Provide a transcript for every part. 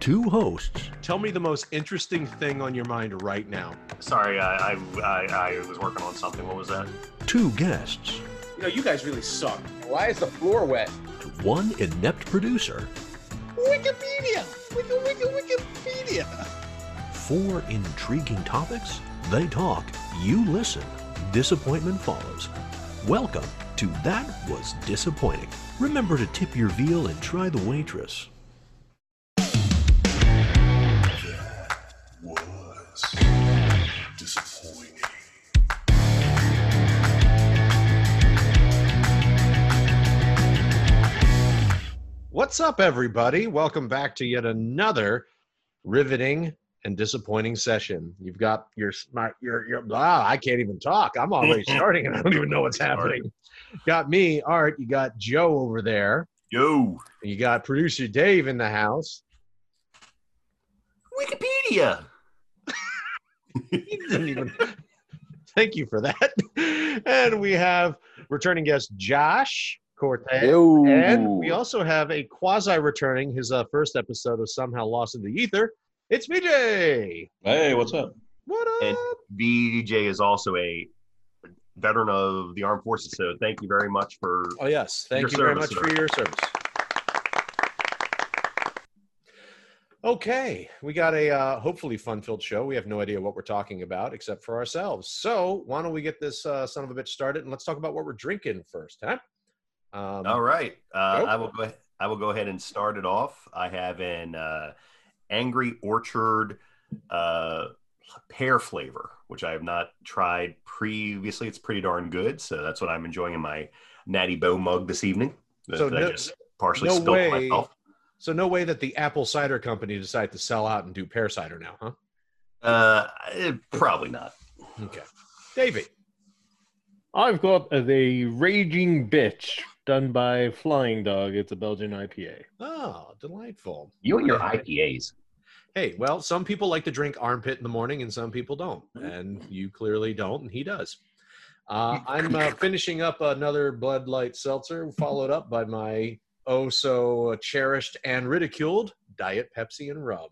two hosts, Tell me the most interesting thing on your mind right now. Sorry, I, I, I, I was working on something. What was that? two guests, You know, you guys really suck. Why is the floor wet? one inept producer, Wikipedia! Wiki, wiki, Wikipedia! four intriguing topics. They talk, you listen. Disappointment follows. Welcome to That Was Disappointing. Remember to tip your veal and try the waitress. What's up, everybody? Welcome back to yet another riveting and disappointing session. You've got your smart, your, your, ah, I can't even talk. I'm already starting and I don't even know what's happening. Got me, Art. You got Joe over there. Yo, You got producer Dave in the house. Wikipedia. He didn't even. Thank you for that. And we have returning guest Josh Cortez. And we also have a quasi returning his uh, first episode of Somehow Lost in the Ether. It's VJ. Hey, what's up? What up? And VJ is also a veteran of the armed forces. So thank you very much for. oh yes, thank Your you very service, much for your service. Okay, we got a uh, hopefully fun-filled show. We have no idea what we're talking about except for ourselves. So why don't we get this uh, son of a bitch started and let's talk about what we're drinking first, huh? Um, All right, uh, I will go. I will go ahead and start it off. I have an uh, Angry Orchard uh, pear flavor, which I have not tried previously. It's pretty darn good, so that's what I'm enjoying in my Natty Boh mug this evening. So that I no- just partially no spilled way. myself. So no way that the apple cider company decided to sell out and do pear cider now, huh? Uh, probably not. Okay, David. I've got the Raging Bitch done by Flying Dog. It's a Belgian IPA. Oh, delightful. You and your IPAs. Hey, well, some people like to drink armpit in the morning, and some people don't, and you clearly don't, and he does. Uh, I'm uh, finishing up another Bud Light seltzer, followed up by my oh so cherished and ridiculed Diet Pepsi and rum.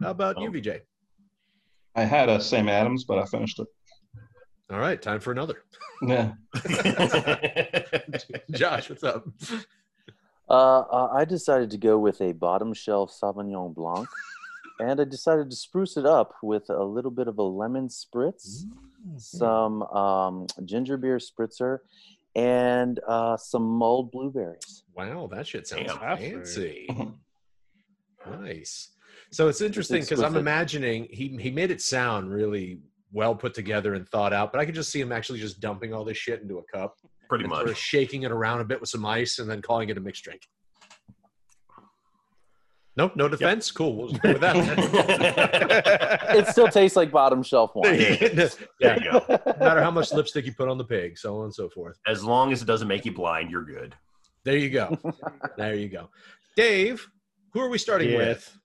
How about you, Oh. VJ? I had a Sam Adams, but I finished it. All right, time for another. Yeah. Josh, what's up? Uh, uh, I decided to go with a bottom shelf Sauvignon Blanc, and I decided to spruce it up with a little bit of a lemon spritz, some um, ginger beer spritzer, and uh, some mulled blueberries. Wow, that shit sounds Damn. fancy. Nice. So it's interesting because I'm imagining he he made it sound really well put together and thought out, but I could just see him actually just dumping all this shit into a cup Pretty and much. sort of shaking it around a bit with some ice and then calling it a mixed drink. Nope, no defense. Cool. We'll just with that. It still tastes like bottom shelf wine. yeah. There you go. No matter how much lipstick you put on the pig, so on and so forth. As long as it doesn't make you blind, you're good. There you go. there you go. Dave, who are we starting Yeah. with?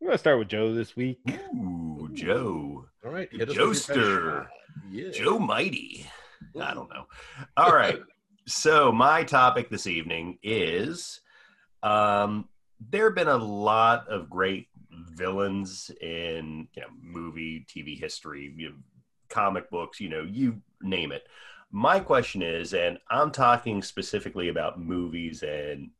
I'm gonna start with Joe this week. Ooh, Joe. All right, hit us with your best Joester. Yeah. Joe Mighty. I don't know. All right. so my topic this evening is um, there have been a lot of great villains in you know, movie, TV history, you know, comic books, you know, you name it. My question is, and I'm talking specifically about movies and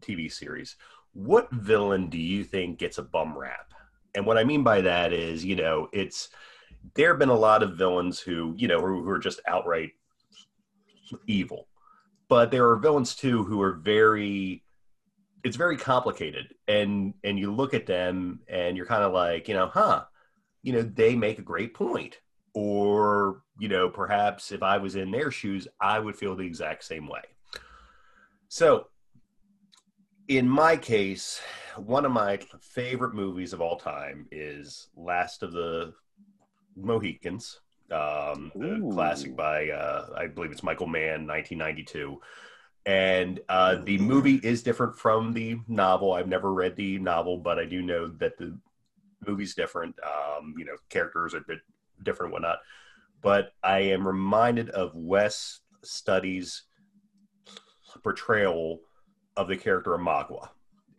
TV series, what villain do you think gets a bum rap? And what I mean by that is, you know, it's there have been a lot of villains who, you know, who, who are just outright evil. But there are villains too who are very it's very complicated and and you look at them and you're kind of like, you know, huh, you know, they make a great point. Or, you know, perhaps if I was in their shoes, I would feel the exact same way. So, in my case, one of my favorite movies of all time is Last of the Mohicans, um, the Ooh. classic by uh, I believe it's Michael Mann, 1992. And uh, the movie is different from the novel. I've never read the novel, but I do know that the movie's different. Um, you know, characters are a bit different, whatnot. But I am reminded of Wes Studi's portrayal of the character of Magua.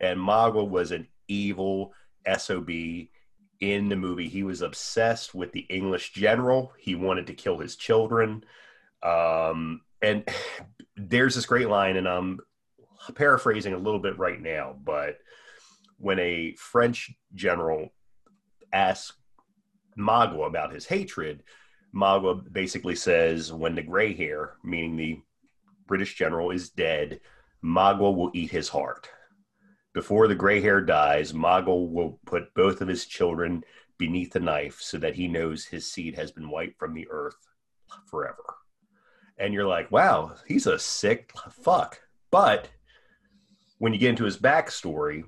And Magua was an evil SOB in the movie. He was obsessed with the English general. He wanted to kill his children. Um, and there's this great line, and I'm paraphrasing a little bit right now, but when a French general asks Magua about his hatred, Magua basically says, when the gray hair, meaning the British general, is dead, Magua will eat his heart. Before the gray hair dies, Magua will put both of his children beneath the knife so that he knows his seed has been wiped from the earth forever. And you're like, wow, he's a sick fuck. But when you get into his backstory,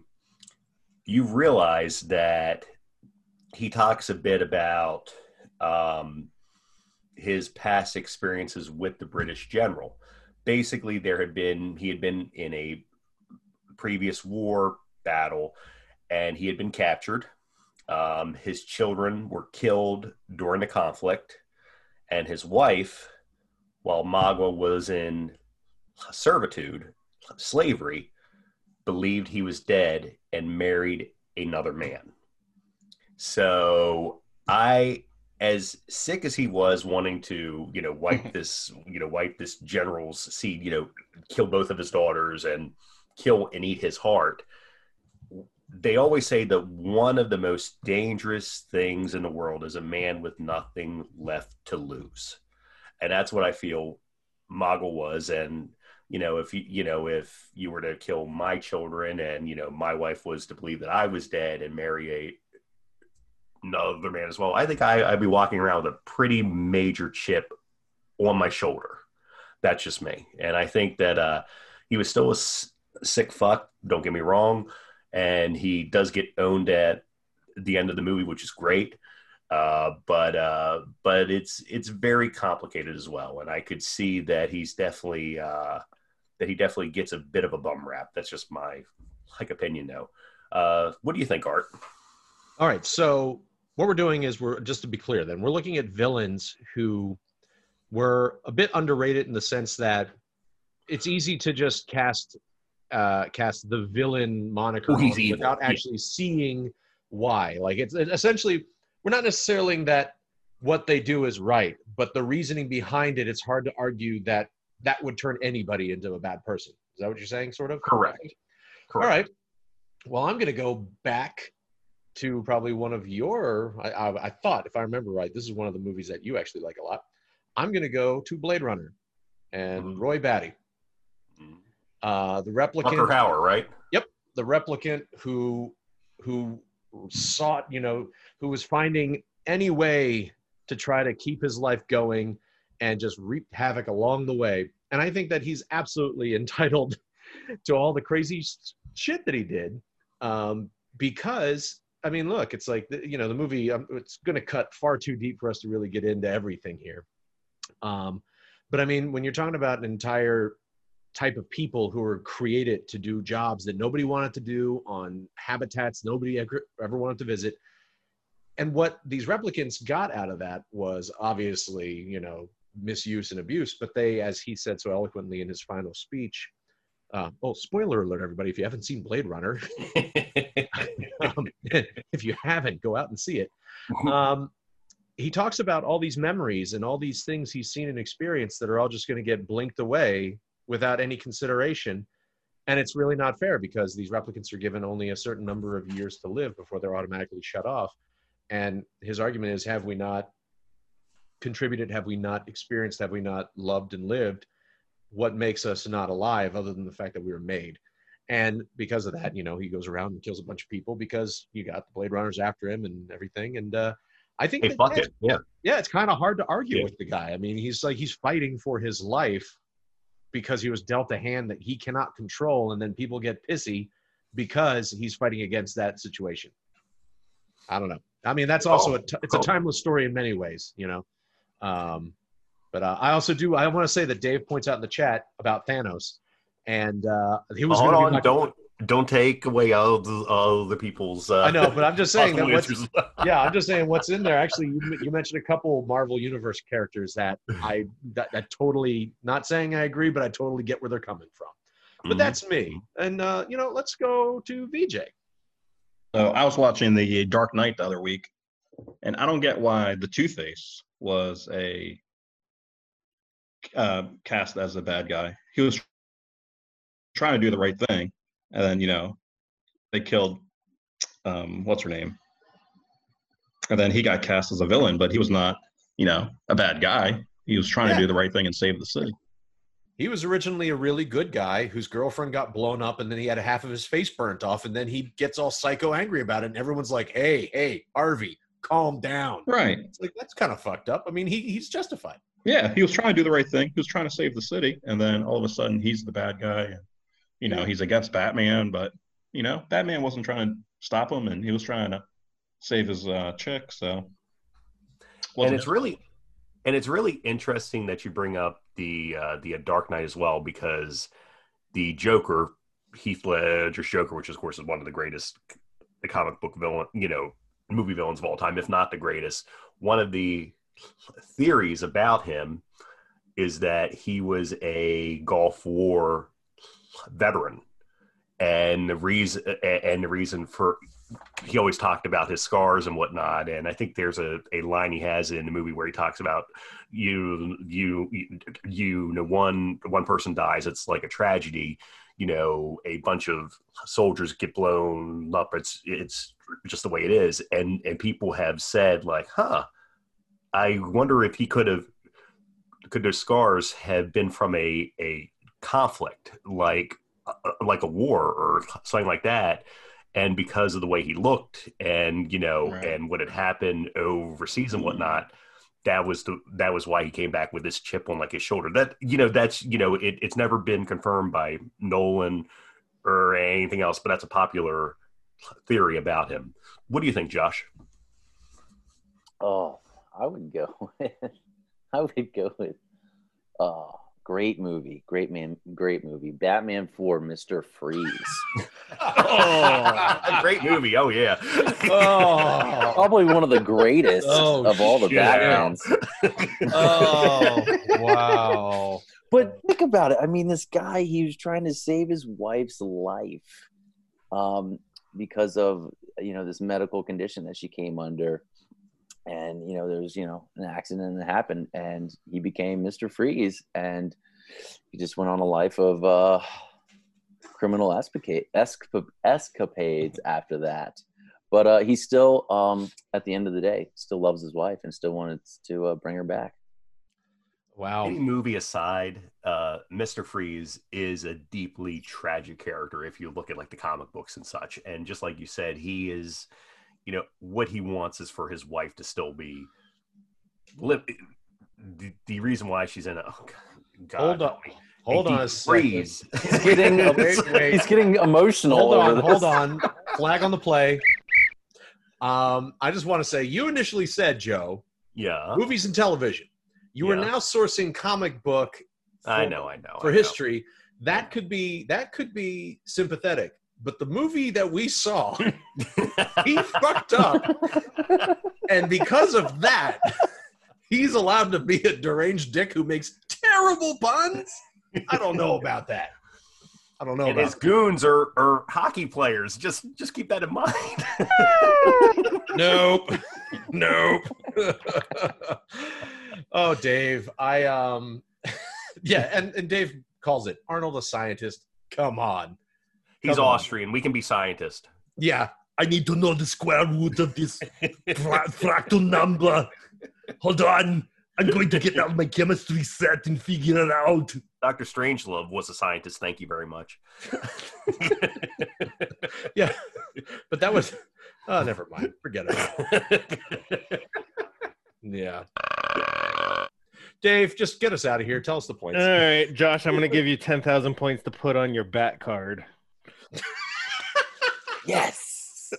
you realize that he talks a bit about um, his past experiences with the British general. Basically, there had been he had been in a previous war battle, and he had been captured. Um, his children were killed during the conflict, and his wife, while Magua was in servitude, slavery, believed he was dead and married another man. So I as sick as he was wanting to, you know, wipe mm-hmm. this, you know, wipe this general's seed, you know, kill both of his daughters and kill and eat his heart. They always say that one of the most dangerous things in the world is a man with nothing left to lose. And that's what I feel Magua was. And, you know, if you, you know, if you were to kill my children and, you know, my wife was to believe that I was dead and marry a another man as well, I think I, I'd be walking around with a pretty major chip on my shoulder. That's just me. And I think that uh, he was still a s- sick fuck, don't get me wrong. And he does get owned at the end of the movie, which is great. Uh, but uh, but it's it's very complicated as well, and I could see that he's definitely uh, that he definitely gets a bit of a bum rap. That's just my like opinion, though. Uh, what do you think, Art? All right. So what we're doing is we're just to be clear. Then we're looking at villains who were a bit underrated in the sense that it's easy to just cast uh, cast the villain moniker Oh, without Yeah. actually seeing why. Like it's essentially we're not necessarily that what they do is right, but the reasoning behind it. It's hard to argue that that would turn anybody into a bad person. Is that what you're saying? Sort of. Correct. All right. Well, I'm going to go back to probably one of your. I, I, I thought, if I remember right, this is one of the movies that you actually like a lot. I'm going to go to Blade Runner and Roy Batty, uh, the replicant. Rutger Hauer, right? Yep, the replicant who who sought, you know, who was finding any way to try to keep his life going and just reap havoc along the way. And I think that he's absolutely entitled to all the crazy shit that he did, um, because I mean, look, it's like you know the movie. Um, it's going to cut far too deep for us to really get into everything here. Um, but I mean, when you're talking about an entire type of people who were created to do jobs that nobody wanted to do on habitats nobody ever, ever wanted to visit and what these replicants got out of that was obviously you know misuse and abuse but they as he said so eloquently in his final speech uh, oh spoiler alert everybody if you haven't seen blade runner um, if you haven't go out and see it um, he talks about all these memories and all these things he's seen and experienced that are all just going to get blinked away without any consideration. And it's really not fair because these replicants are given only a certain number of years to live before they're automatically shut off. And his argument is have we not contributed, have we not experienced, have we not loved and lived? What makes us not alive other than the fact that we were made? And because of that, you know, he goes around and kills a bunch of people because you got the Blade Runners after him and everything. And uh, I think Hey, that- fuck it. Yeah. yeah, it's kind of hard to argue Yeah. with the guy. I mean, he's like he's fighting for his life because he was dealt a hand that he cannot control, and then people get pissy because he's fighting against that situation. I don't know. I mean, that's also a t- it's a Oh. timeless story in many ways, you know. Um, but uh, I also do. I want to say that Dave points out in the chat about Thanos, and uh, he was Hold gonna on, my- don't don't take away all the, all the people's. Uh, I know, but I'm just saying that what's, yeah, I'm just saying what's in there. Actually, you, you mentioned a couple Marvel Universe characters that I that, that totally not saying I agree, but I totally get where they're coming from. But Mhm. that's me. And uh, you know, let's go to VJ. So I was watching the Dark Knight the other week, and I don't get why the Two Face was a uh, cast as a bad guy. He was trying to do the right thing, and then you know they killed um, what's her name, and then he got cast as a villain, but he was not you know a bad guy. He was trying Yeah. to do the right thing and save the city. He was originally a really good guy whose girlfriend got blown up, and then he had a half of his face burnt off, and then he gets all psycho angry about it, and everyone's like, "Hey, hey, Harvey, calm down." Right. It's like that's kind of fucked up. I mean, he he's justified. Yeah, he was trying to do the right thing. He was trying to save the city, and then all of a sudden he's the bad guy, and you know he's against Batman. But you know, Batman wasn't trying to stop him, and he was trying to save his uh, chick. So, and it's really and it's really interesting that you bring up the uh, the Dark Knight as well because the Joker, Heath Ledger's Joker, which of course is one of the greatest the comic book villain, you know, movie villains of all time, if not the greatest. One of the theories about him is that he was a Gulf War veteran, and the reason and the reason for he always talked about his scars and whatnot. And I think there's a, a line he has in the movie where he talks about you, you, you, you know, one, one person dies. It's like a tragedy, you know, a bunch of soldiers get blown up. It's, it's just the way it is. And, and people have said like, huh, I wonder if he could have, could those scars have been from a, a conflict, like, uh, like a war or something like that. And because of the way he looked and you know Right. and what had happened overseas and whatnot that was the that was why he came back with this chip on like his shoulder. That you know that's you know it, it's never been confirmed by nolan or anything else but that's a popular theory about him. What do you think josh? Oh, I would go with. I would go with. Oh, great movie, great man, great movie. Batman Four, Mister Freeze. Oh, great movie oh yeah Oh, Probably one of the greatest Oh, of all the shit. Batmans. oh, wow. But think about it. I mean, this guy, he was trying to save his wife's life um, because of, you know, this medical condition that she came under. And, you know, there was, you know, an accident that happened and he became Mr. Freeze. And he just went on a life of uh, criminal escapade, escapades after that. But uh, he still, um, at the end of the day, still loves his wife and still wanted to uh, bring her back. Wow. Any movie aside, uh, Mr. Freeze is a deeply tragic character if you look at like the comic books and such. And just like you said, he is, you know, what he wants is for his wife to still be live. The, the reason why she's in a oh, God, Hold on. Hold on a freeze. He's getting, Wait, wait. he's getting emotional. Hold on, hold on. Flag on the play. Um, I just want to say you initially said, Joe, yeah, movies and television. You are now sourcing comic book I know, I know. for I know. history. That could be that could be sympathetic. But the movie that we saw, he fucked up. And because of that, he's allowed to be a deranged dick who makes terrible puns. I don't know about that. I don't know and about his goons are, are hockey players. Just just keep that in mind. nope nope oh dave i um yeah and, and dave calls it arnold a scientist come on He's Come on. Austrian. We can be scientists. yeah i need to know the square root of this fra- fractal number hold on i'm going to get out my chemistry set and figure it out Dr. Strangelove was a scientist. Thank you very much. yeah but that was oh never mind forget it yeah dave just get us out of here tell us the points All right, Josh, I'm going to give you 10,000 points to put on your bat card. Yes.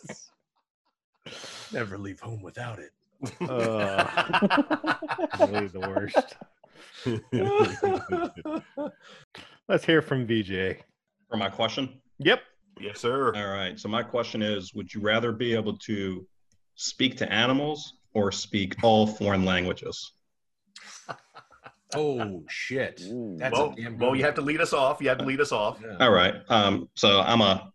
Never leave home without it. Uh, really the worst. Let's hear from VJ. For my question. Yep. yes, sir. All right. So my question is: Would you rather be able to speak to animals or speak all foreign languages? oh shit! Ooh. That's well, a damn good well, you have to lead us off. You have to lead us off. Yeah. All right. Um, so I'm a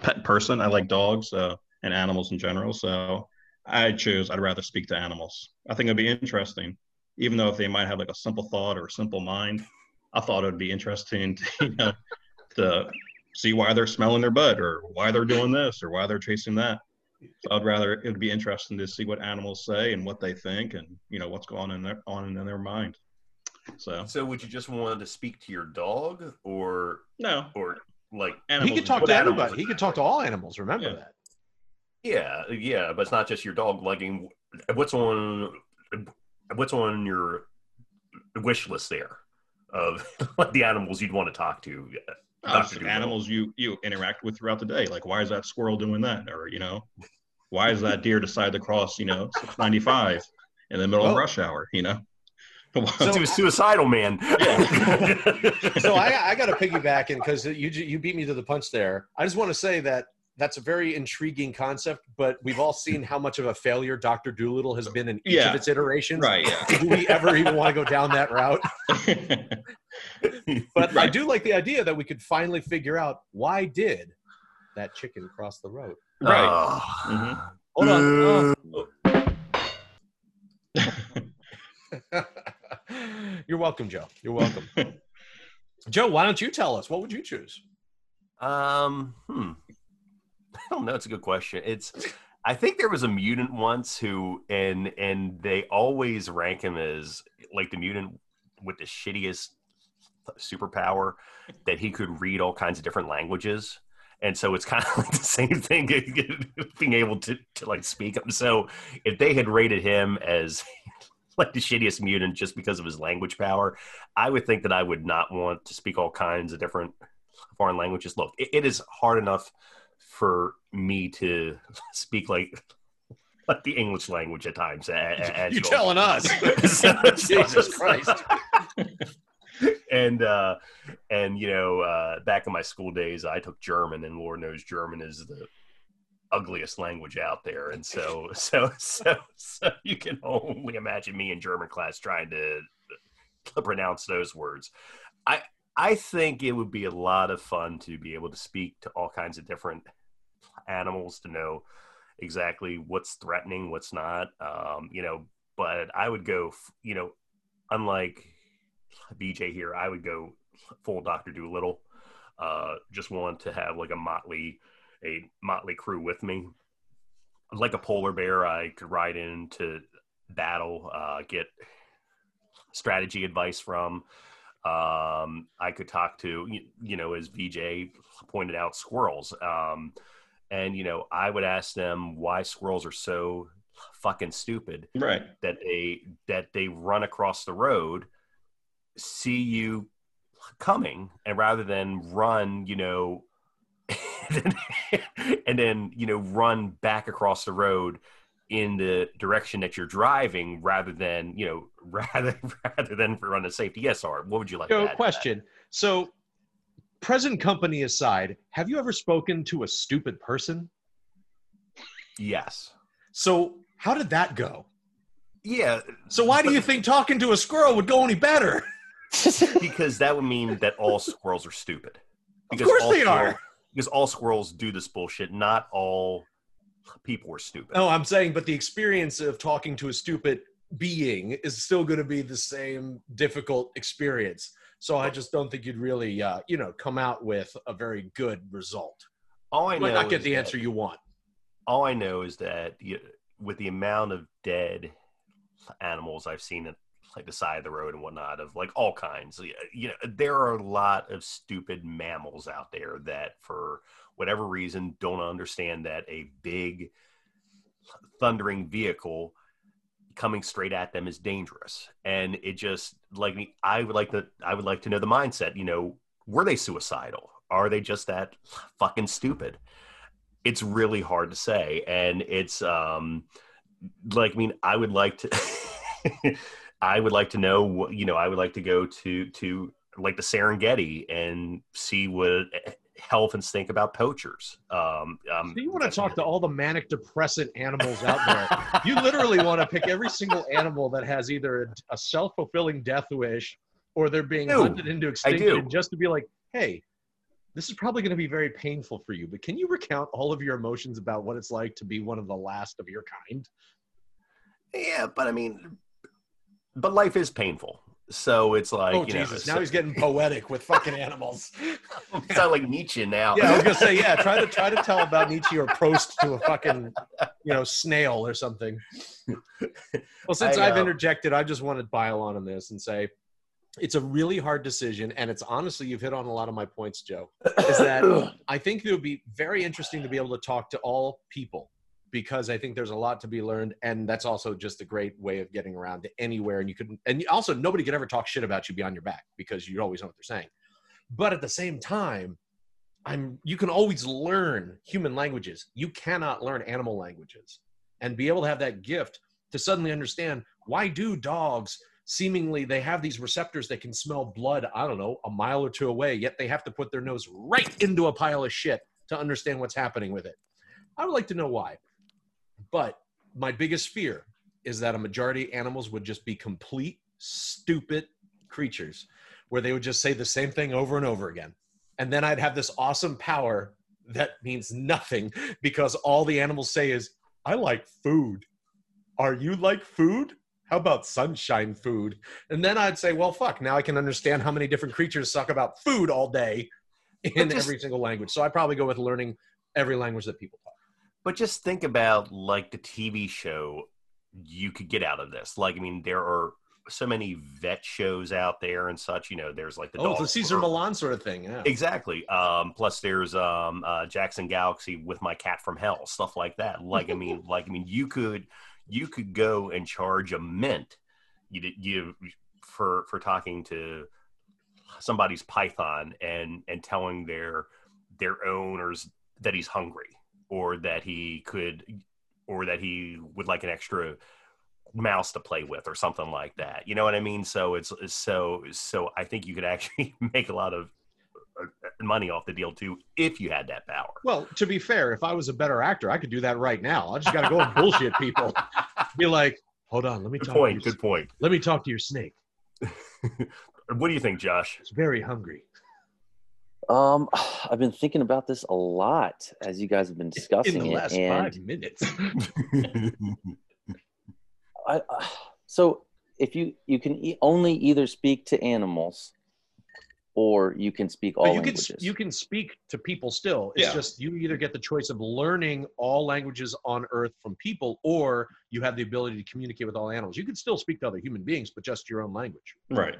pet person. I like dogs. So and animals in general. So I choose I'd rather speak to animals. I think it'd be interesting, even though if they might have like a simple thought or a simple mind. I thought it would be interesting to you know to see why they're smelling their butt or why they're doing this or why they're chasing that. So I'd rather it'd be interesting to see what animals say and what they think and you know what's going on in their on in their mind. So So would you just want to speak to your dog or no, or like animals. he could talk to anybody. He could talk to all animals. Remember Yeah. that. Yeah, yeah, but it's not just your dog liking what's on what's on your wish list there of the animals you'd want to talk to. Uh, Dr. animals you you interact with throughout the day. Like, why is that squirrel doing that? Or you know, why is that deer decide to cross you know 695 in the middle Well- of rush hour? You know, to was suicidal man. Yeah. so I, I got to piggyback in because you you beat me to the punch there. I just want to say that that's a very intriguing concept, but we've all seen how much of a failure Doctor Dolittle has been in each Yeah. of its iterations. right? Yeah. Do we ever even want to go down that route? Yeah. But I do like the idea that we could finally figure out why did that chicken cross the road. right. Oh. Mhm. Hold on. Uh, Oh. You're welcome, Joe. You're welcome. Joe, why don't you tell us? What would you choose? Um, hmm. I don't know. It's a good question. It's. I think there was a mutant once who, and and they always rank him as like the mutant with the shittiest superpower that he could read all kinds of different languages. And so it's kind of like the same thing, being able to, to like speak them. So if they had rated him as like the shittiest mutant just because of his language power, I would think that I would not want to speak all kinds of different foreign languages. Look, it, it is hard enough for me to speak like like the English language at times. as You all. telling us? So- Jesus Christ. and uh and you know uh back in my school days i took german and lord knows german is the ugliest language out there and so so so so you can only imagine me in german class trying to pronounce those words i i think it would be a lot of fun to be able to speak to all kinds of different animals to know exactly what's threatening what's not um you know but i would go you know unlike VJ here, I would go full Doctor Dolittle. Uh, just want to have like a motley, a motley crew with me, like a polar bear. I could ride into battle, uh, get strategy advice from. Um, I could talk to you, you know, as VJ pointed out, squirrels. Um, and you know, I would ask them why squirrels are so fucking stupid right. that they that they run across the road see you coming and rather than run you know and then you know run back across the road in the direction that you're driving rather than you know rather rather than for run a safety yes art what would you like to add to that? question. So, present company aside, have you ever spoken to a stupid person? yes So, how did that go? yeah So, why do you think talking to a squirrel would go any better? because that would mean that all squirrels are stupid Of course all they are. Because all squirrels do this bullshit not all people are stupid No, I'm saying, but the experience of talking to a stupid being is still going to be the same difficult experience. So, I just don't think you'd really, uh, you know, come out with a very good result. all i You know might not get the that- answer you want. all I know is that you, with the amount of dead animals I've seen at like the side of the road and whatnot of like all kinds, you know, there are a lot of stupid mammals out there that for whatever reason don't understand that a big thundering vehicle coming straight at them is dangerous. And it just like me i would like to i would like to know the mindset you know were they suicidal? Are they just that fucking stupid? It's really hard to say. And it's um like i mean i would like to i would like to know what you know i would like to go to to like the serengeti and see what elephants think about poachers um, um So you want to talk to all the manic depressant animals out there. you literally want to pick every single animal that has either a, a self-fulfilling death wish or they're being do. hunted into extinction just to be like, hey, this is probably going to be very painful for you, but can you recount all of your emotions about what it's like to be one of the last of your kind? Yeah, but I mean, but life is painful. So it's like, oh you know, Jesus! now so- he's getting poetic with fucking animals. sound like Nietzsche now. Yeah, I was gonna say, yeah. Try to try to tell about Nietzsche or Proust to a fucking, you know, snail or something. Well, since I, I've uh, interjected, I just want to pile on on this and say, it's a really hard decision, and it's honestly, you've hit on a lot of my points, Joe. Is that I think it would be very interesting to be able to talk to all people because I think there's a lot to be learned, and that's also just a great way of getting around to anywhere. And you could, and also nobody could ever talk shit about you behind your back because you always know what they're saying. But at the same time, I'm you can always learn human languages. You cannot learn animal languages, and be able to have that gift to suddenly understand why do dogs seemingly they have these receptors that can smell blood i don't know a mile or two away yet they have to put their nose right into a pile of shit to understand what's happening with it i would like to know why but my biggest fear is that a majority of animals would just be complete stupid creatures where they would just say the same thing over and over again and then i'd have this awesome power that means nothing because all the animals say is i like food are you like food how about sunshine food? And then I'd say, well, fuck, now I can understand how many different creatures suck about food all day in just- every single language. So I probably go with learning every language that people talk. But just think about like the TV show you could get out of this. Like, I mean, there are so many vet shows out there and such. You know, there's like the Oh, the Cesar Millan sort of thing. Yeah. Exactly. Um, plus, there's um, uh, Jackson Galaxy with my cat from hell, stuff like that. Like, I mean, like, I mean, you could you could go and charge a mint, you you for for talking to somebody's python and and telling their their owners that he's hungry or that he could or that he would like an extra mouse to play with or something like that you know what i mean so it's so so i think you could actually make a lot of uh, money off the deal too if you had that power Well, to be fair, if I was a better actor, I could do that right now. I just got to go and bullshit people. Be like, hold on, let me good talk. point To your, good point Let me talk to your snake. what do you think josh It's very hungry. Um, I've been thinking about this a lot as you guys have been discussing In the it, last and five minutes. I, uh, so if you you can e- only either speak to animals or you can speak all but you can languages. you can speak to people still. It's Yeah. just you either get the choice of learning all languages on Earth from people, or you have the ability to communicate with all animals. You can still speak to other human beings, but just your own language, Right.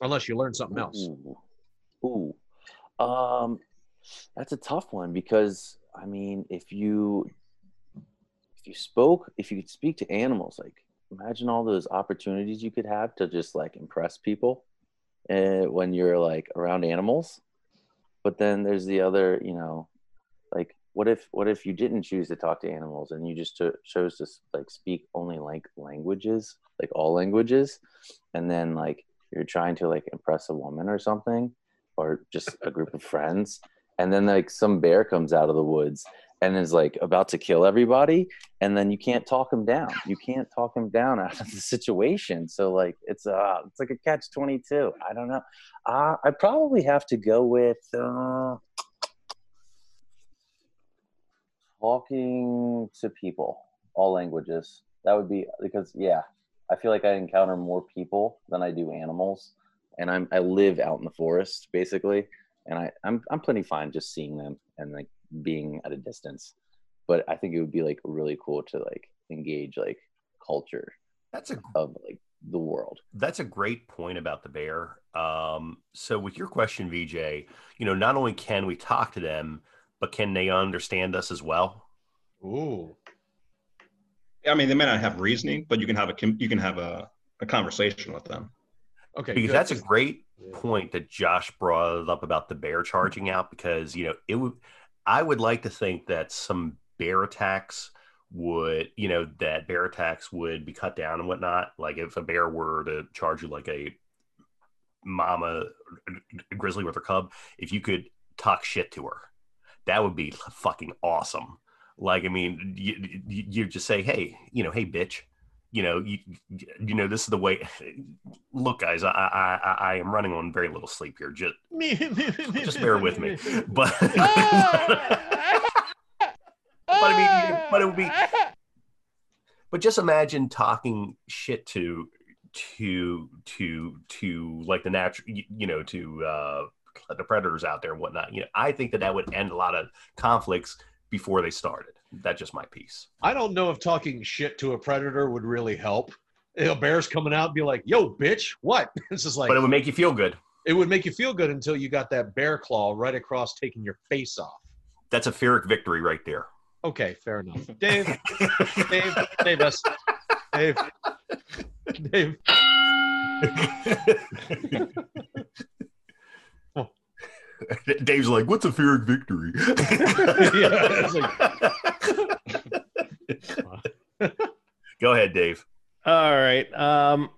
unless you learn something else. Ooh. Ooh. Um, that's a tough one because I mean, if you if you spoke, if you could speak to animals, like imagine all those opportunities you could have to just like impress people uh, when you're like around animals. But then there's the other, you know, like what if what if you didn't choose to talk to animals and you just cho- chose to like speak only like languages, like all languages, and then like you're trying to like impress a woman or something or just a group of friends. And then like some bear comes out of the woods and is like about to kill everybody. And then you can't talk him down. You can't talk him down out of the situation. So like it's uh it's like a catch 22 i don't know. Uh, i probably have to go with uh talking to people all languages. That would be because yeah i feel like i encounter more people than i do animals and i'm i live out in the forest basically and I, I'm I'm plenty fine just seeing them and like being at a distance. But I think it would be like really cool to like engage like culture that's a of like the world. That's a great point about the bear. Um, so, with your question, VJ, you know, not only can we talk to them, but can they understand us as well? Ooh, I mean, they may not have reasoning, but you can have a you can have a, a conversation with them. Okay. Because that's a great Yeah. point that Josh brought up about the bear charging out. Because you know, it would. I would like to think that some bear attacks would, you know, that bear attacks would be cut down and whatnot. Like if a bear were to charge you like a mama grizzly with her cub, if you could talk shit to her, that would be fucking awesome. Like, I mean, you, you, you just say, hey, you know, hey, bitch, you know, you, you know, this is the way. Look, guys, I, I, I, am running on very little sleep here. Just, just bear with me. But, but I mean, but it would be. But just imagine talking shit to, to, to, to like the natural, you know, to uh, the predators out there and whatnot. You know, I think that that would end a lot of conflicts before they started. That's just my piece. I don't know if talking shit to a predator would really help. A bear's coming out and be like, "Yo, bitch, what?" It's just like, But it would make you feel good. it would make you feel good until you got that bear claw right across, taking your face off. That's a Pyrrhic victory right there. Okay, fair enough. Dave, Dave, Dave, us, Dave, Dave. Dave's like, "What's a Pyrrhic victory?" Yeah, it's Go ahead, Dave. All right. Um,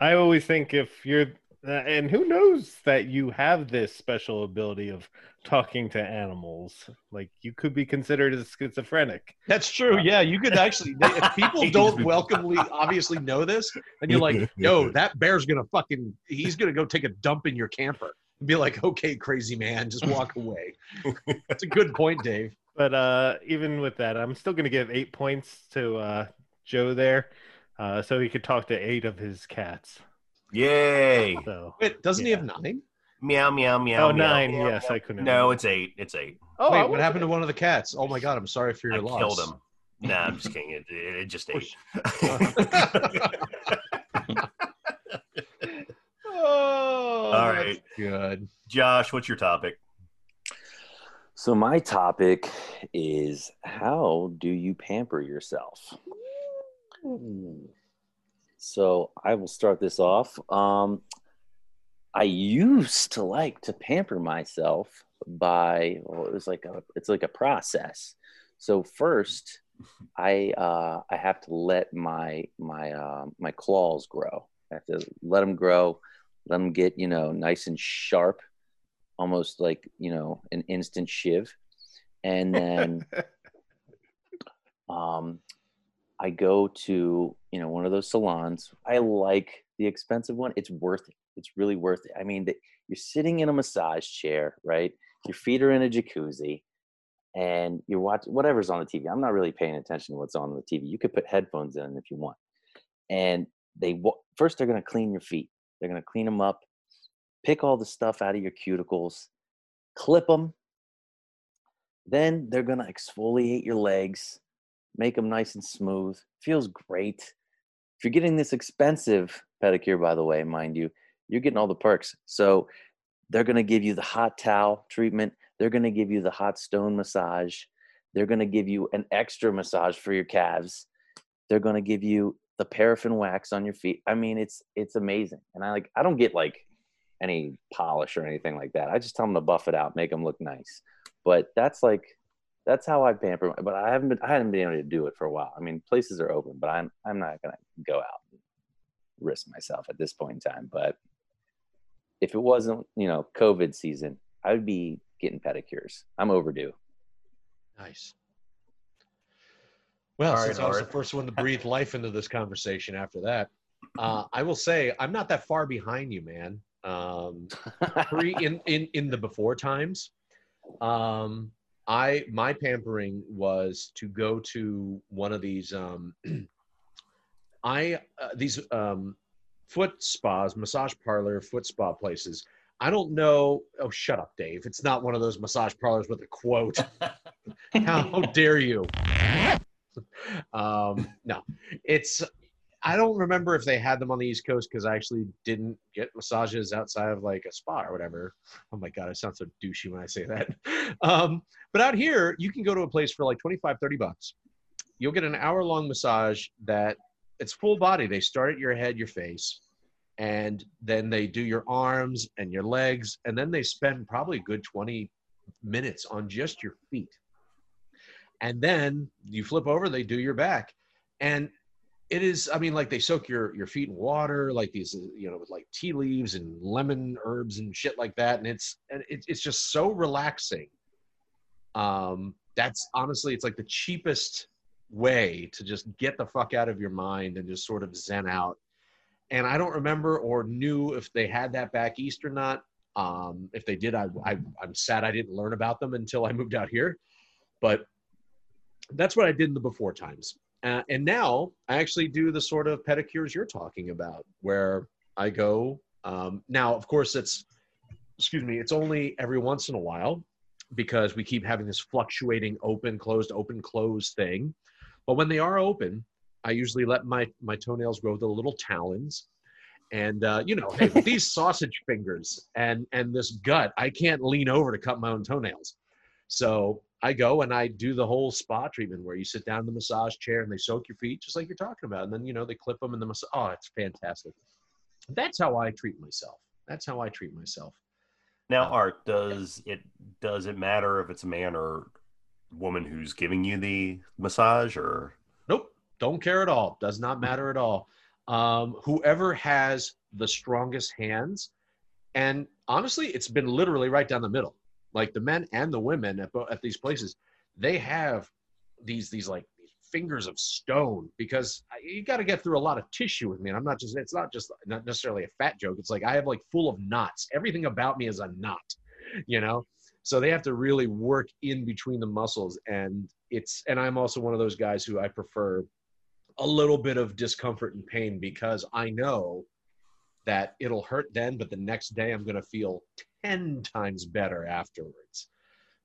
I always think if you're, uh, and who knows that you have this special ability of talking to animals. Like you could be considered as schizophrenic. That's true. Yeah, you could actually. they- If people don't welcomely, obviously know this, and you're like, "Yo, that bear's gonna fucking, he's gonna go take a dump in your camper," and be like, "Okay, crazy man, just walk away." That's a good point, Dave. But uh, even with that, I'm still going to give eight points to uh, Joe there, uh, so he could talk to eight of his cats. Yay! So Wait, doesn't he have nine? Meow meow meow. oh meow. nine, yes, I couldn't. No, it's eight. It's eight. Oh, Wait, what happened to one of the cats? Oh my god, I'm sorry for your I loss. killed him. Nah, I'm just kidding. It, it, it just ate. Oh, All that's right. good. Josh, what's your topic? So my topic is how do you pamper yourself? So I will start this off. Um, I used to like to pamper myself by well, it was like a it's like a process. So first, I uh, I have to let my my uh, my claws grow. I have to let them grow, let them get you know nice and sharp, almost like you know an instant shiv, and then um, I go to you know one of those salons. I like the expensive one. It's worth it. It's really worth it. I mean, the, you're sitting in a massage chair, right? Your feet are in a jacuzzi, and you're watching whatever's on the TV. I'm not really paying attention to what's on the TV. You could put headphones in if you want. And they first they're going to clean your feet. They're going to clean them up, pick all the stuff out of your cuticles, clip them. Then they're going to exfoliate your legs, make them nice and smooth. Feels great. If you're getting this expensive pedicure, by the way, mind you, you're getting all the perks. So they're going to give you the hot towel treatment. They're going to give you the hot stone massage. They're going to give you an extra massage for your calves. They're going to give you the paraffin wax on your feet. I mean, it's it's amazing. And I like I don't get like any polish or anything like that. I just tell them to buff it out, make them look nice. But that's like that's how I pamper. But I haven't been I haven't been able to do it for a while. I mean, places are open, but I'm I'm not gonna go out and risk myself at this point in time. But if it wasn't you know COVID season, I would be getting pedicures. I'm overdue. Nice. Well, All since right, I was the first one to breathe life into this conversation after that, uh, I will say I'm not that far behind you, man. Um, pre in, in in the before times, um, I my pampering was to go to one of these um, I uh, these um, foot spas, massage parlor, foot spa places. I don't know. Oh, shut up, Dave. It's not one of those massage parlors with a quote. How dare you? um, no, it's. I don't remember if they had them on the East Coast because I actually didn't get massages outside of like a spa or whatever. Oh my God, I sound so douchey when I say that. Um, but out here, you can go to a place for like 25, 30 bucks. You'll get an hour long massage that it's full body. They start at your head, your face, and then they do your arms and your legs, and then they spend probably a good 20 minutes on just your feet and then you flip over they do your back and it is i mean like they soak your your feet in water like these you know with like tea leaves and lemon herbs and shit like that and it's and it, it's just so relaxing um that's honestly it's like the cheapest way to just get the fuck out of your mind and just sort of zen out. And I don't remember or knew if they had that back east or not. Um, if they did, I, I I'm sad I didn't learn about them until I moved out here. But that's what I did in the before times. Uh, and now I actually do the sort of pedicures you're talking about, where I go. Um, now, of course, it's excuse me, it's only every once in a while because we keep having this fluctuating open, closed, open, closed thing. But when they are open, I usually let my my toenails grow the little talons. And uh, you know, hey, these sausage fingers and and this gut, I can't lean over to cut my own toenails. So I go and I do the whole spa treatment where you sit down in the massage chair and they soak your feet just like you're talking about, and then you know they clip them in the massage. Oh, it's fantastic. That's how I treat myself. That's how I treat myself. Now, Art, does it does it matter if it's a man or woman who's giving you the massage, or Nope, don't care at all. Does not matter at all. Um, whoever has the strongest hands, and honestly, it's been literally right down the middle. Like the men and the women at, at these places, they have these these like fingers of stone because you got to get through a lot of tissue with me. And I'm not just it's not just not necessarily a fat joke. It's like I have like full of knots. Everything about me is a knot, you know. So they have to really work in between the muscles, and it's and I'm also one of those guys who I prefer a little bit of discomfort and pain because I know that it'll hurt then, but the next day I'm going to feel 10 times better afterwards.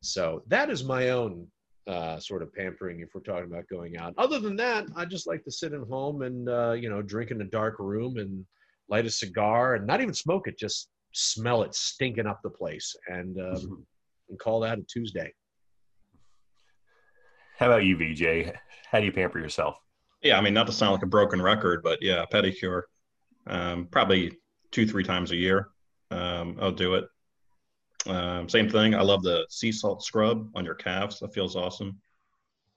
So that is my own uh, sort of pampering if we're talking about going out. Other than that, I just like to sit at home and, uh, you know, drink in a dark room and light a cigar and not even smoke it, just smell it stinking up the place and, um, and call that a Tuesday. how about you, VJ? How do you pamper yourself? Yeah, I mean, not to sound like a broken record, but yeah, pedicure, um, probably two, three times a year. Um, I'll do it. Um, same thing. I love the sea salt scrub on your calves. That feels awesome.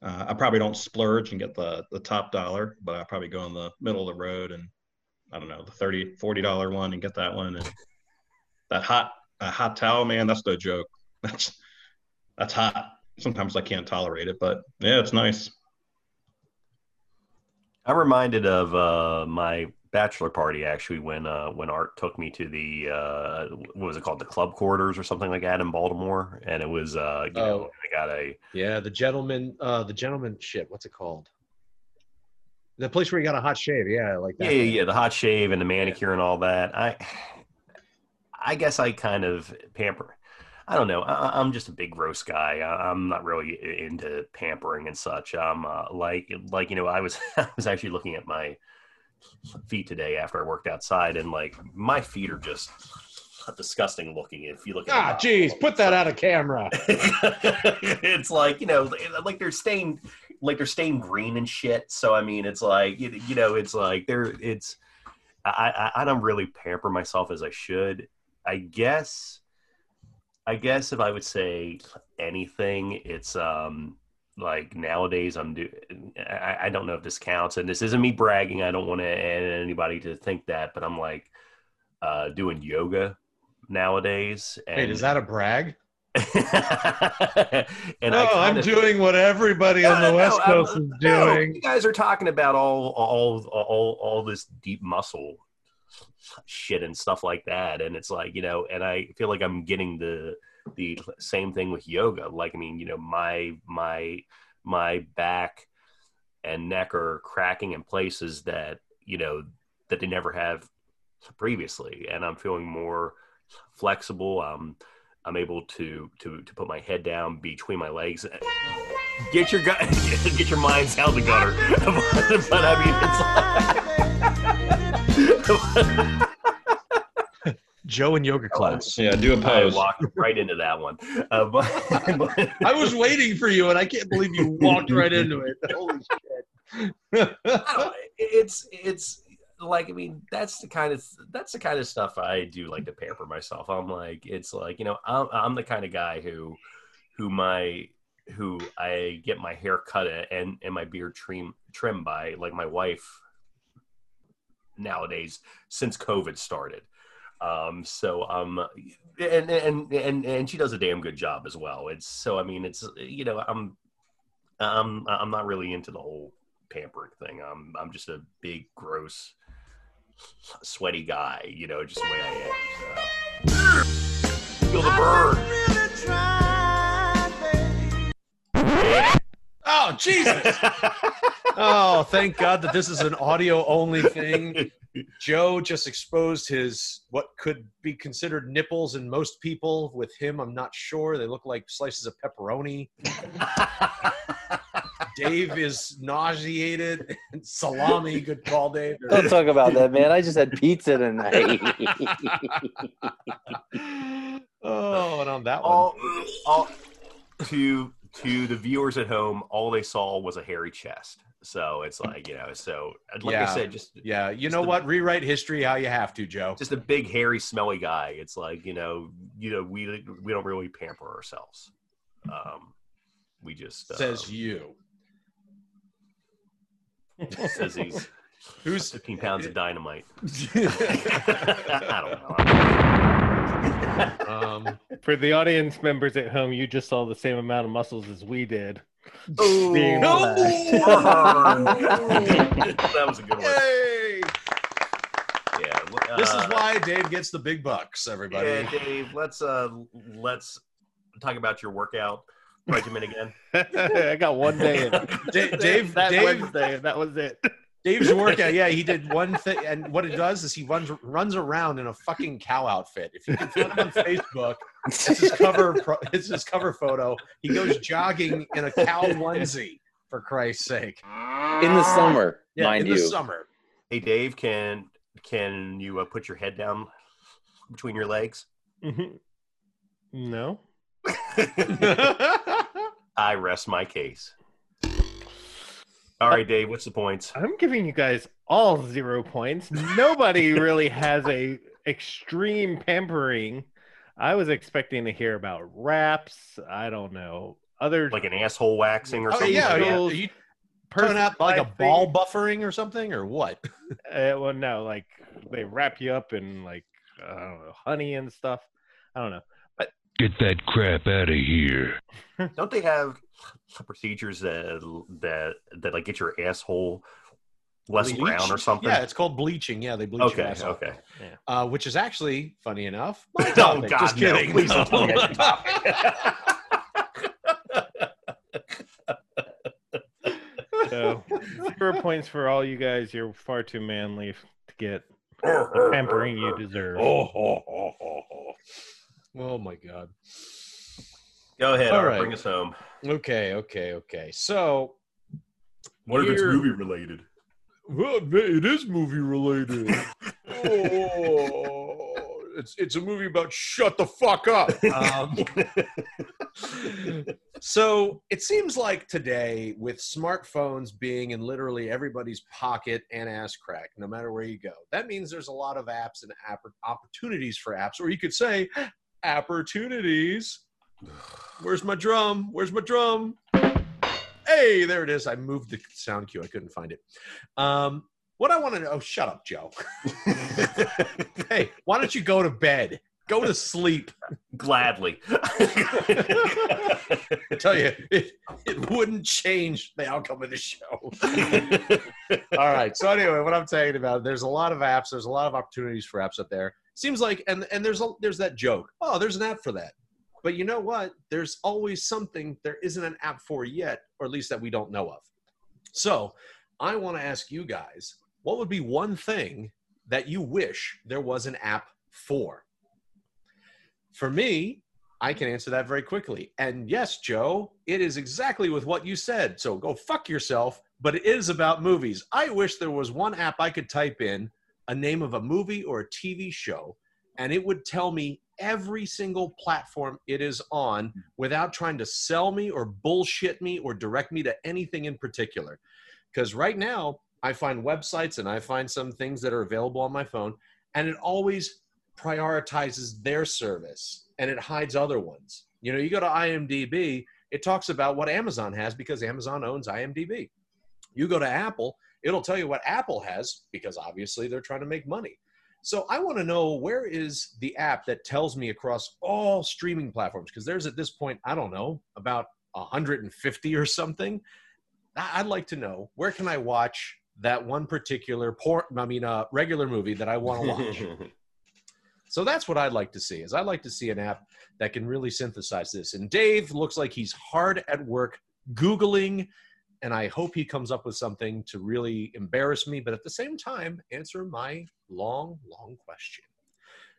Uh, I probably don't splurge and get the the top dollar, but I probably go in the middle of the road and I don't know the 30 40 dollar one and get that one. And that hot hot towel, man, that's no joke. That's that's hot. Sometimes I can't tolerate it, but yeah, it's nice. I'm reminded of uh, my bachelor party actually when uh, when Art took me to the uh, what was it called the club quarters or something like that in Baltimore, and it was uh, you know Oh. I got a Yeah, the gentleman, uh, the gentleman shit. What's it called? The place where you got a hot shave. Yeah, like that. yeah yeah yeah the hot shave and the manicure and all that. I I guess I kind of pamper. I don't know. I, I'm just a big gross guy. I, I'm not really into pampering and such. I'm uh, like like you know I was I was actually looking at my feet today after I worked outside, and like my feet are just disgusting looking. If you look at Ah, jeez, put that out of camera. it's like you know, like they're stained, like they're stained green and shit. So I mean, it's like you, you know, it's like they're it's. I, I I don't really pamper myself as I should. I guess. I guess if I would say anything, it's um like nowadays I'm do. I, I don't know if this counts, and this isn't me bragging. I don't want to anybody to think that, but I'm like uh doing yoga nowadays. And, Wait, is that a brag? and oh, I I'm doing what everybody on the No, West Coast I'm- is no, doing. you guys are talking about all, all, all, all this deep muscle shit and stuff like that, and it's like you know, and I feel like I'm getting the the same thing with yoga. Like, I mean, you know, my my my back and neck are cracking in places that you know that they never have previously, and I'm feeling more flexible. Um, I'm able to to to put my head down between my legs. Get your gut, get your minds out the gutter. but I mean, it's Joe in yoga class. Yeah, do a like I pose. walked right into that one. Uh, but, but- I was waiting for you, and I can't believe you walked right into it. Holy shit! I don't- it's it's like I mean that's the kind of that's the kind of stuff I do like to pamper myself. I'm like it's like you know I'm I'm the kind of guy who who my who I get my hair cut and and my beard trim trimmed by like my wife nowadays since COVID started. Um, so um, and and and and she does a damn good job as well. It's so I mean it's you know I'm Um, I'm not really into the whole pampering thing. I'm I'm just a big, gross, sweaty guy. You know, just the way I am. So. Feel the burn. Oh Jesus! oh, thank God that this is an audio only thing. Joe just exposed his what could be considered nipples in most people. With him, I'm not sure. They look like slices of pepperoni. Dave is nauseated. Salami, good call, Dave. Don't talk about that, man. I just had pizza tonight. oh, and on that one, all, all to to the viewers at home, all they saw was a hairy chest. So it's like you know, so like Yeah. I said, just yeah, you just know the- what? Rewrite history how you have to, Joe. just a big, hairy, smelly guy. It's like you know, you know, we we don't really pamper ourselves. Um, we just uh, Says you. says he's Who's 15 pounds of dynamite. I don't know. um, For the audience members at home, you just saw the same amount of muscles as we did. Oh, Being No! that was a good one. Yay! Yeah. uh, This is why Dave gets the big bucks, everybody. Yeah, Dave. Let's uh, let's talk about your workout regimen again. I got one day in. Da- Dave, that Dave, Wednesday, that was it. Dave's workout. Yeah, he did one thing, and what it does is he runs runs around in a fucking cow outfit. If you can find him on Facebook, it's his cover. pro- It's his cover photo. He goes jogging in a cow onesie. For Christ's sake, In the summer, yeah, mind in the summer. Hey, Dave. Can can you uh, put your head down between your legs? Mhm. No. I rest my case. All right, Dave. What's the points? I'm giving you guys all zero points. Nobody really has a extreme pampering. I was expecting to hear about raps. I don't know other Like an asshole waxing or Oh something? yeah, like yeah. you turning out like a ball buffering or something, or what? Uh, well, no, like they wrap you up in like I don't know honey and stuff. I don't know. Get that crap out of here. Don't they have procedures that that that like get your asshole less Bleach? brown or something? Yeah, it's called bleaching. Yeah, they bleach your Okay, ass off. okay. Uh, which is actually funny enough. my Oh. God, Just no. kidding. Please don't tell me that's your So zero points for all you guys. You're far too manly to get the pampering you deserve. Oh, oh, oh, oh, my god. Go ahead, All Art, right. bring us home. Okay, okay, okay. So What if it's movie related? well, it is movie related. oh, it's it's a movie about shut the fuck up. Um, so it seems like today, with smartphones being in literally everybody's pocket and ass crack, no matter where you go, that means there's a lot of apps and app- opportunities for apps, or you could say opportunities. Where's my drum? Where's my drum? Hey, there it is. I moved the sound cue. I couldn't find it. Um, what I want to know. Oh, shut up, Joe. hey, why don't you go to bed? Go to sleep. Gladly. I tell you, it, it wouldn't change the outcome of the show. All right. So anyway, what I'm talking about, there's a lot of apps. There's a lot of opportunities for apps out there. Seems like, and and there's a, there's that joke. Oh, there's an app for that. But you know what? There's always something there isn't an app for yet, or at least that we don't know of. So I want to ask you guys, what would be one thing that you wish there was an app for? For me, I can answer that very quickly. And yes, Joe, it is exactly with what you said. So go fuck yourself, but it is about movies. I wish there was one app I could type in a name of a movie or a TV show, and it would tell me every single platform it is on without trying to sell me or bullshit me or direct me to anything in particular. Because right now, I find websites and I find some things that are available on my phone, and it always prioritizes their service and it hides other ones. You know, you go to IMDb, it talks about what Amazon has because Amazon owns IMDb. You go to Apple, it'll tell you what Apple has because obviously they're trying to make money. So I want to know where is the app that tells me across all streaming platforms because there's at this point I don't know about 150 or something. I'd like to know where can I watch that one particular por- I mean, uh, regular movie that I want to watch. So that's what I'd like to see. Is I'd like to see an app that can really synthesize this. And Dave looks like he's hard at work googling, and I hope he comes up with something to really embarrass me, but at the same time answer my long, long question.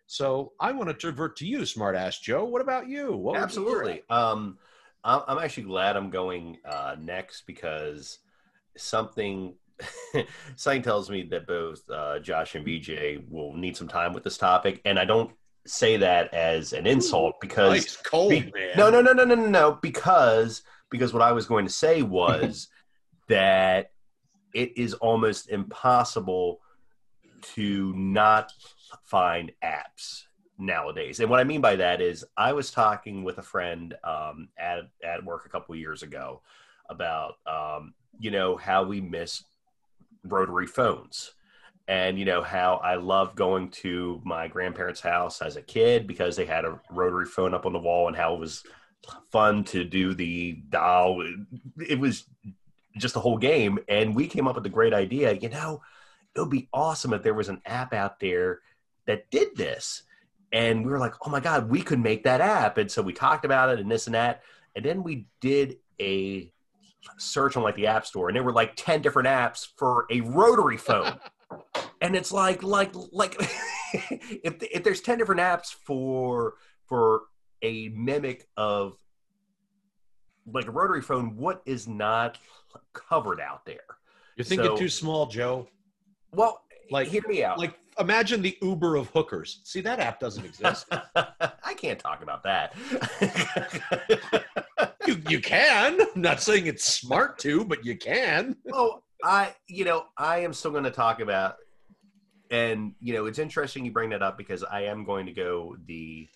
So I want to divert to you, smartass Joe. What about you? What would be your Absolutely. app? Um, I'm, I'm actually glad I'm going uh, next because something something tells me that both uh, Josh and VJ will need some time with this topic, and I don't say that as an insult because Nice cold, be- man. no, no, no, no, no, no, no, because because what I was going to say was that it is almost impossible to not find apps nowadays. And what I mean by that is I was talking with a friend um, at at work a couple of years ago about um, you know how we miss rotary phones and you know how I love going to my grandparents' house as a kid because they had a rotary phone up on the wall and how it was fun to do the dial. It was just a whole game, and we came up with the great idea. You know, it would be awesome if there was an app out there that did this. And we were like, oh my God, we could make that app. And so we talked about it and this and that. And then we did a search on like the App Store, and there were like 10 different apps for a rotary phone. and it's like, like, like, if, if there's 10 different apps for, for a mimic of like a rotary phone, what is not covered out there? You're thinking So- too small, Joe. Well, Like- hear me out. Like, imagine the Uber of hookers. See, that app doesn't exist. I can't talk about that. You, you can. I'm not saying it's smart to, but you can. oh, I, you know, I am still going to talk about, and you know, it's interesting you bring that up because I am going to go the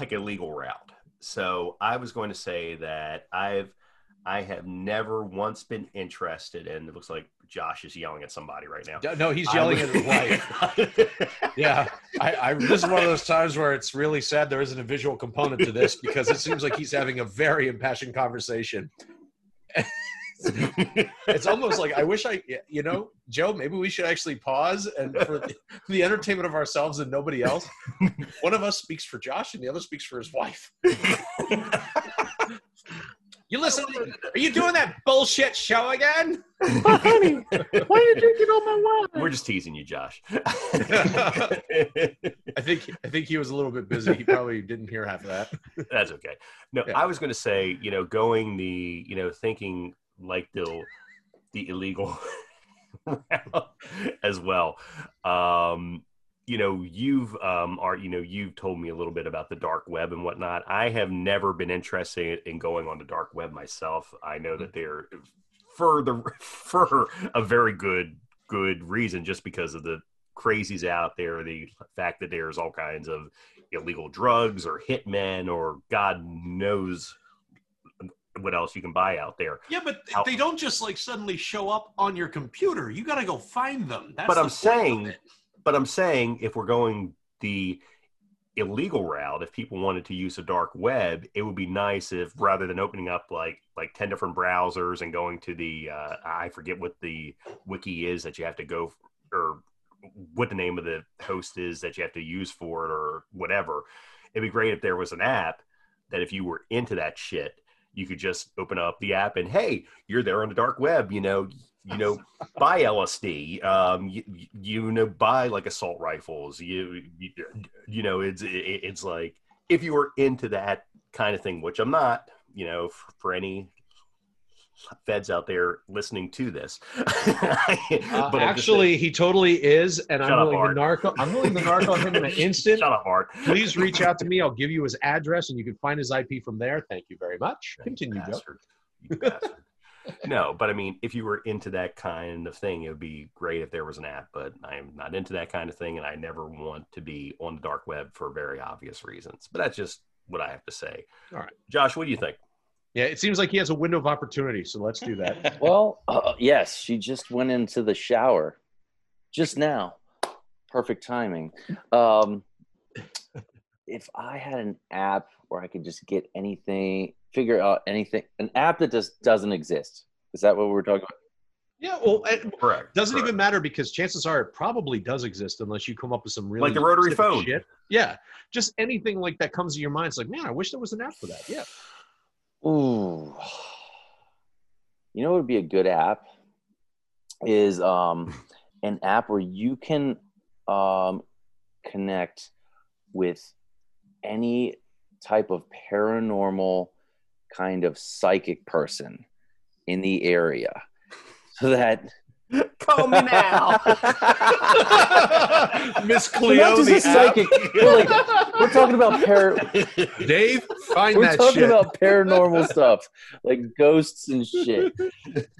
like a legal route. So I was going to say that I've, I have never once been interested in. It looks like Josh is yelling at somebody right now. No, he's yelling at his wife. Yeah, I, I this is one of those times where it's really sad there isn't a visual component to this because it seems like he's having a very impassioned conversation. it's almost like I wish I, you know, Joe. Maybe we should actually pause and for the, the entertainment of ourselves and nobody else. One of us speaks for Josh and the other speaks for his wife. You listen? Are you doing that bullshit show again? honey, why are you drinking all my wine? We're just teasing you, Josh. I think I think he was a little bit busy. He probably didn't hear half of that. That's okay. No, Yeah. I was going to say, you know, going the, you know, thinking like the the illegal as well. Um, you know, you've um, are you know, you've told me a little bit about the dark web and whatnot. I have never been interested in going on the dark web myself. I know that they're for the for a very good good reason, just because of the crazies out there, the fact that there's all kinds of illegal drugs or hitmen or God knows what else you can buy out there. Yeah, but How- they don't just like suddenly show up on your computer. You got to go find them. That's But the I'm saying-. But I'm saying if we're going the illegal route, if people wanted to use a dark web, it would be nice if rather than opening up like like 10 different browsers and going to the uh, I forget what the wiki is that you have to go or what the name of the host is that you have to use for it or whatever. It'd be great if there was an app that if you were into that shit, you could just open up the app and hey, you're there on the dark web, you know, you know, buy LSD, um, you, you know, buy like assault rifles, you, you, you know, it's, it, it's like, if you were into that kind of thing, which I'm not, you know, for, for any feds out there listening to this, Uh, actually, he totally is, and I'm Shut up, willing to narco. I'm willing to narco him in an instant. shut up, Art. Please reach out to me. I'll give you his address, and you can find his IP from there. Thank you very much. Continue, Joe. Bastard. You bastard. no, but I mean, if you were into that kind of thing, it would be great if there was an app. But I'm not into that kind of thing, and I never want to be on the dark web for very obvious reasons. But that's just what I have to say. All right. Josh, what do you think? Yeah, it seems like he has a window of opportunity, so let's do that. Well, uh, yes, she just went into the shower just now. Perfect timing. Um, if I had an app where I could just get anything, figure out anything, an app that just doesn't exist. Is that what we're talking about? Yeah, well, it Correct. doesn't correct. even matter because chances are it probably does exist unless you come up with some really Like the rotary phone. Shit. Yeah, just anything like that comes to your mind. It's like, man, I wish there was an app for that. Yeah. Ooh. You know what would be a good app? Is um an app where you can um connect with any type of paranormal kind of psychic person in the area. So that Call me now. Miss Well, Cleo, not just the a psychic. But like we're talking about par. Dave, find we're that talking shit. about paranormal stuff like ghosts and shit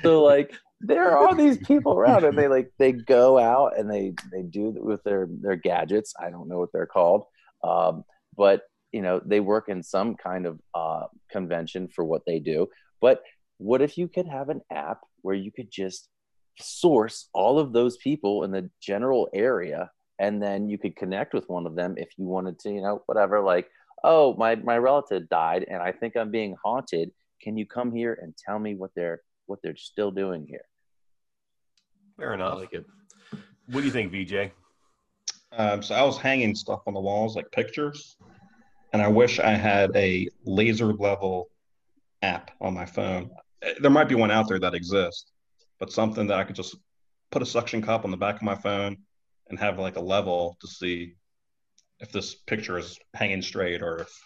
so like there are all these people around and they like they go out and they they do with their their gadgets i don't know what they're called um, but you know they work in some kind of uh, convention for what they do but what if you could have an app where you could just source all of those people in the general area and then you could connect with one of them if you wanted to you know whatever like oh my my relative died and i think i'm being haunted can you come here and tell me what they're what they're still doing here Fair I enough. like it. What do you think, VJ? Um, so I was hanging stuff on the walls, like pictures, and I wish I had a laser level app on my phone. There might be one out there that exists, but something that I could just put a suction cup on the back of my phone and have like a level to see if this picture is hanging straight or if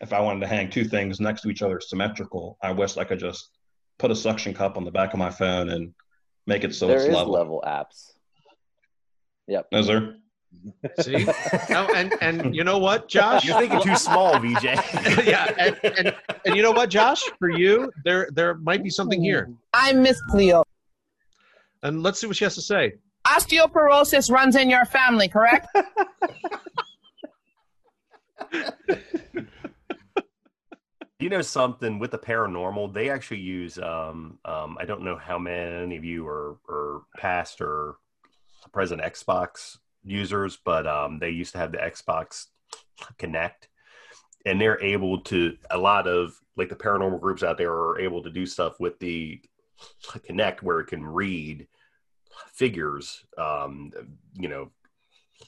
if I wanted to hang two things next to each other symmetrical. I wish I could just put a suction cup on the back of my phone and make it so There it's level. level apps yep Is there? See, Oh, and and you know what, Josh? You're thinking too small, VJ. yeah, and, and and you know what, Josh? For you, there there might be something here, I'm Miss Cleo. and let's see what she has to say. Osteoporosis runs in your family, correct? You know something with the paranormal? They actually use. Um, um, I don't know how many of you are, are past or present Xbox users, but um, they used to have the Xbox Kinect, and they're able to. A lot of like the paranormal groups out there are able to do stuff with the Kinect where it can read figures. Um, you know,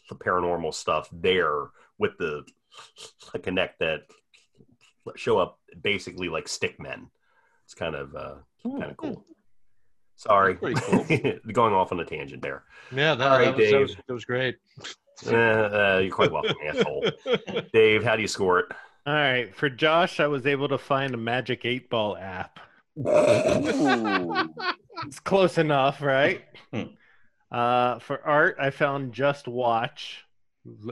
the paranormal stuff there with the Kinect that show up basically like stick men. It's kind of uh, kind of cool. Sorry, Pretty cool. going off on a tangent there. Yeah, that, All right, that, was, that, was, that was great. Uh, uh, you're quite welcome, asshole. Dave, how do you score it? All right, for Josh, I was able to find a Magic Eight Ball app. It's close enough, right? Hmm. Uh, for art, I found JustWatch.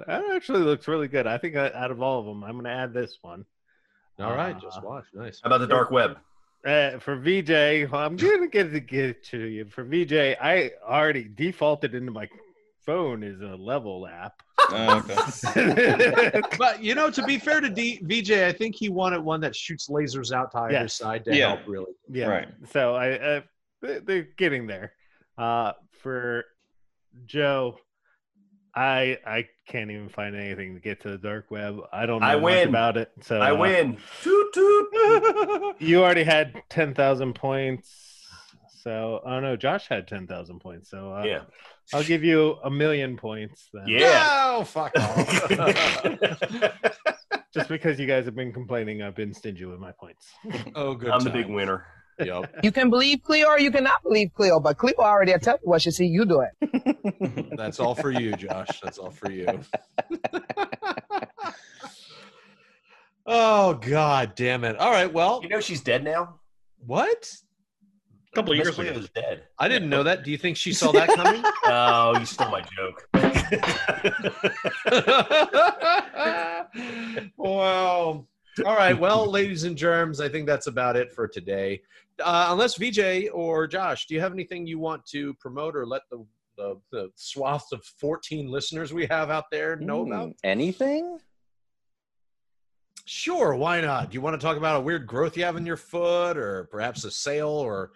That actually looks really good. I think uh, out of all of them, I'm going to add this one. All right, Uh, just watch. Nice. How about the dark web? Uh, for VJ, well, I'm gonna get to get to you. For VJ, I already defaulted into my phone is a level app. Oh, okay. But you know, to be fair to D- VJ, I think he wanted one that shoots lasers out to either Yes. side to Yeah. help. Really. yeah. Right. So I, uh, they- they're getting there. Uh, for Joe, I I can't even find anything to get to the dark web. I don't know I much win. about it. So I uh, win. Toot toot. You already had ten thousand points. So oh no, Josh had ten thousand points. So uh, yeah. I'll give you a million points then. Yeah. No, fuck off. Just because you guys have been complaining, I've been stingy with my points. oh, good. I'm the big winner. Yep. You can believe Cleo or you cannot believe Cleo, but Cleo already I tell you what she see you do it. That's all for you, Josh. That's all for you. oh God, damn it! All right, well, You know she's dead now. what? A couple years Cleo ago. was dead. I didn't know that. Do you think she saw that coming? Oh, you stole my joke. wow. All right. Well, ladies and germs, I think that's about it for today. Uh, unless VJ or Josh, do you have anything you want to promote or let the the, the swath of 14 listeners we have out there know Hmm, about? anything Sure, why not? Do you want to talk about a weird growth you have in your foot or perhaps a sale or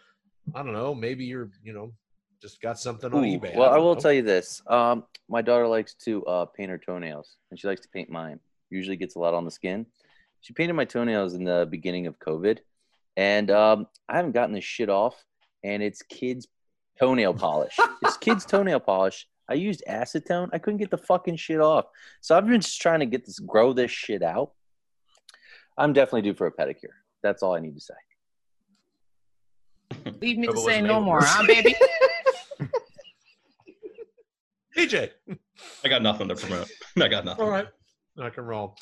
I don't know, maybe you're, you know, just got something on eBay. well i will tell you this um my daughter likes to uh paint her toenails and she likes to paint mine Usually gets a lot on the skin. She painted my toenails in the beginning of COVID, and um, I haven't gotten this shit off. And it's kids toenail polish. it's kids toenail polish. I used acetone. I couldn't get the fucking shit off. So I've been just trying to get this, grow this shit out. I'm definitely due for a pedicure. That's all I need to say. Leave me to say no more, huh, baby? VJ. I got nothing to promote. I got nothing. All right. Rock and roll.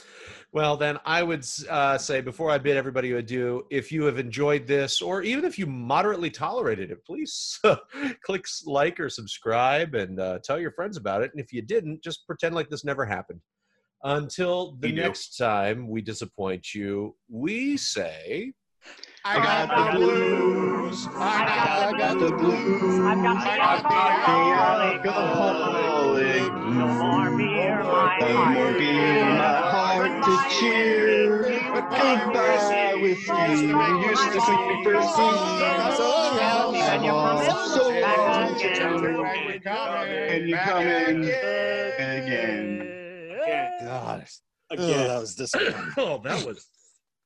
Well, then I would uh, say before I bid everybody adieu, if you have enjoyed this, or even if you moderately tolerated it, please click like or subscribe and uh, tell your friends about it. And if you didn't, just pretend like this never happened. Until the We do. next time we disappoint you, we say, I got the blues. I got, the blues. I've got the alcoholic. alcoholic. No more beer, my No heart. more beer, my heart to cheer. Goodbye with you. You used to sing me first And you're coming So back long. again. And you coming again. God. Ugh, oh, that was disappointing. Oh, that was.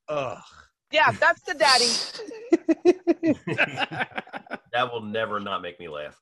Ugh. Yeah, that's the daddy. That will never not make me laugh.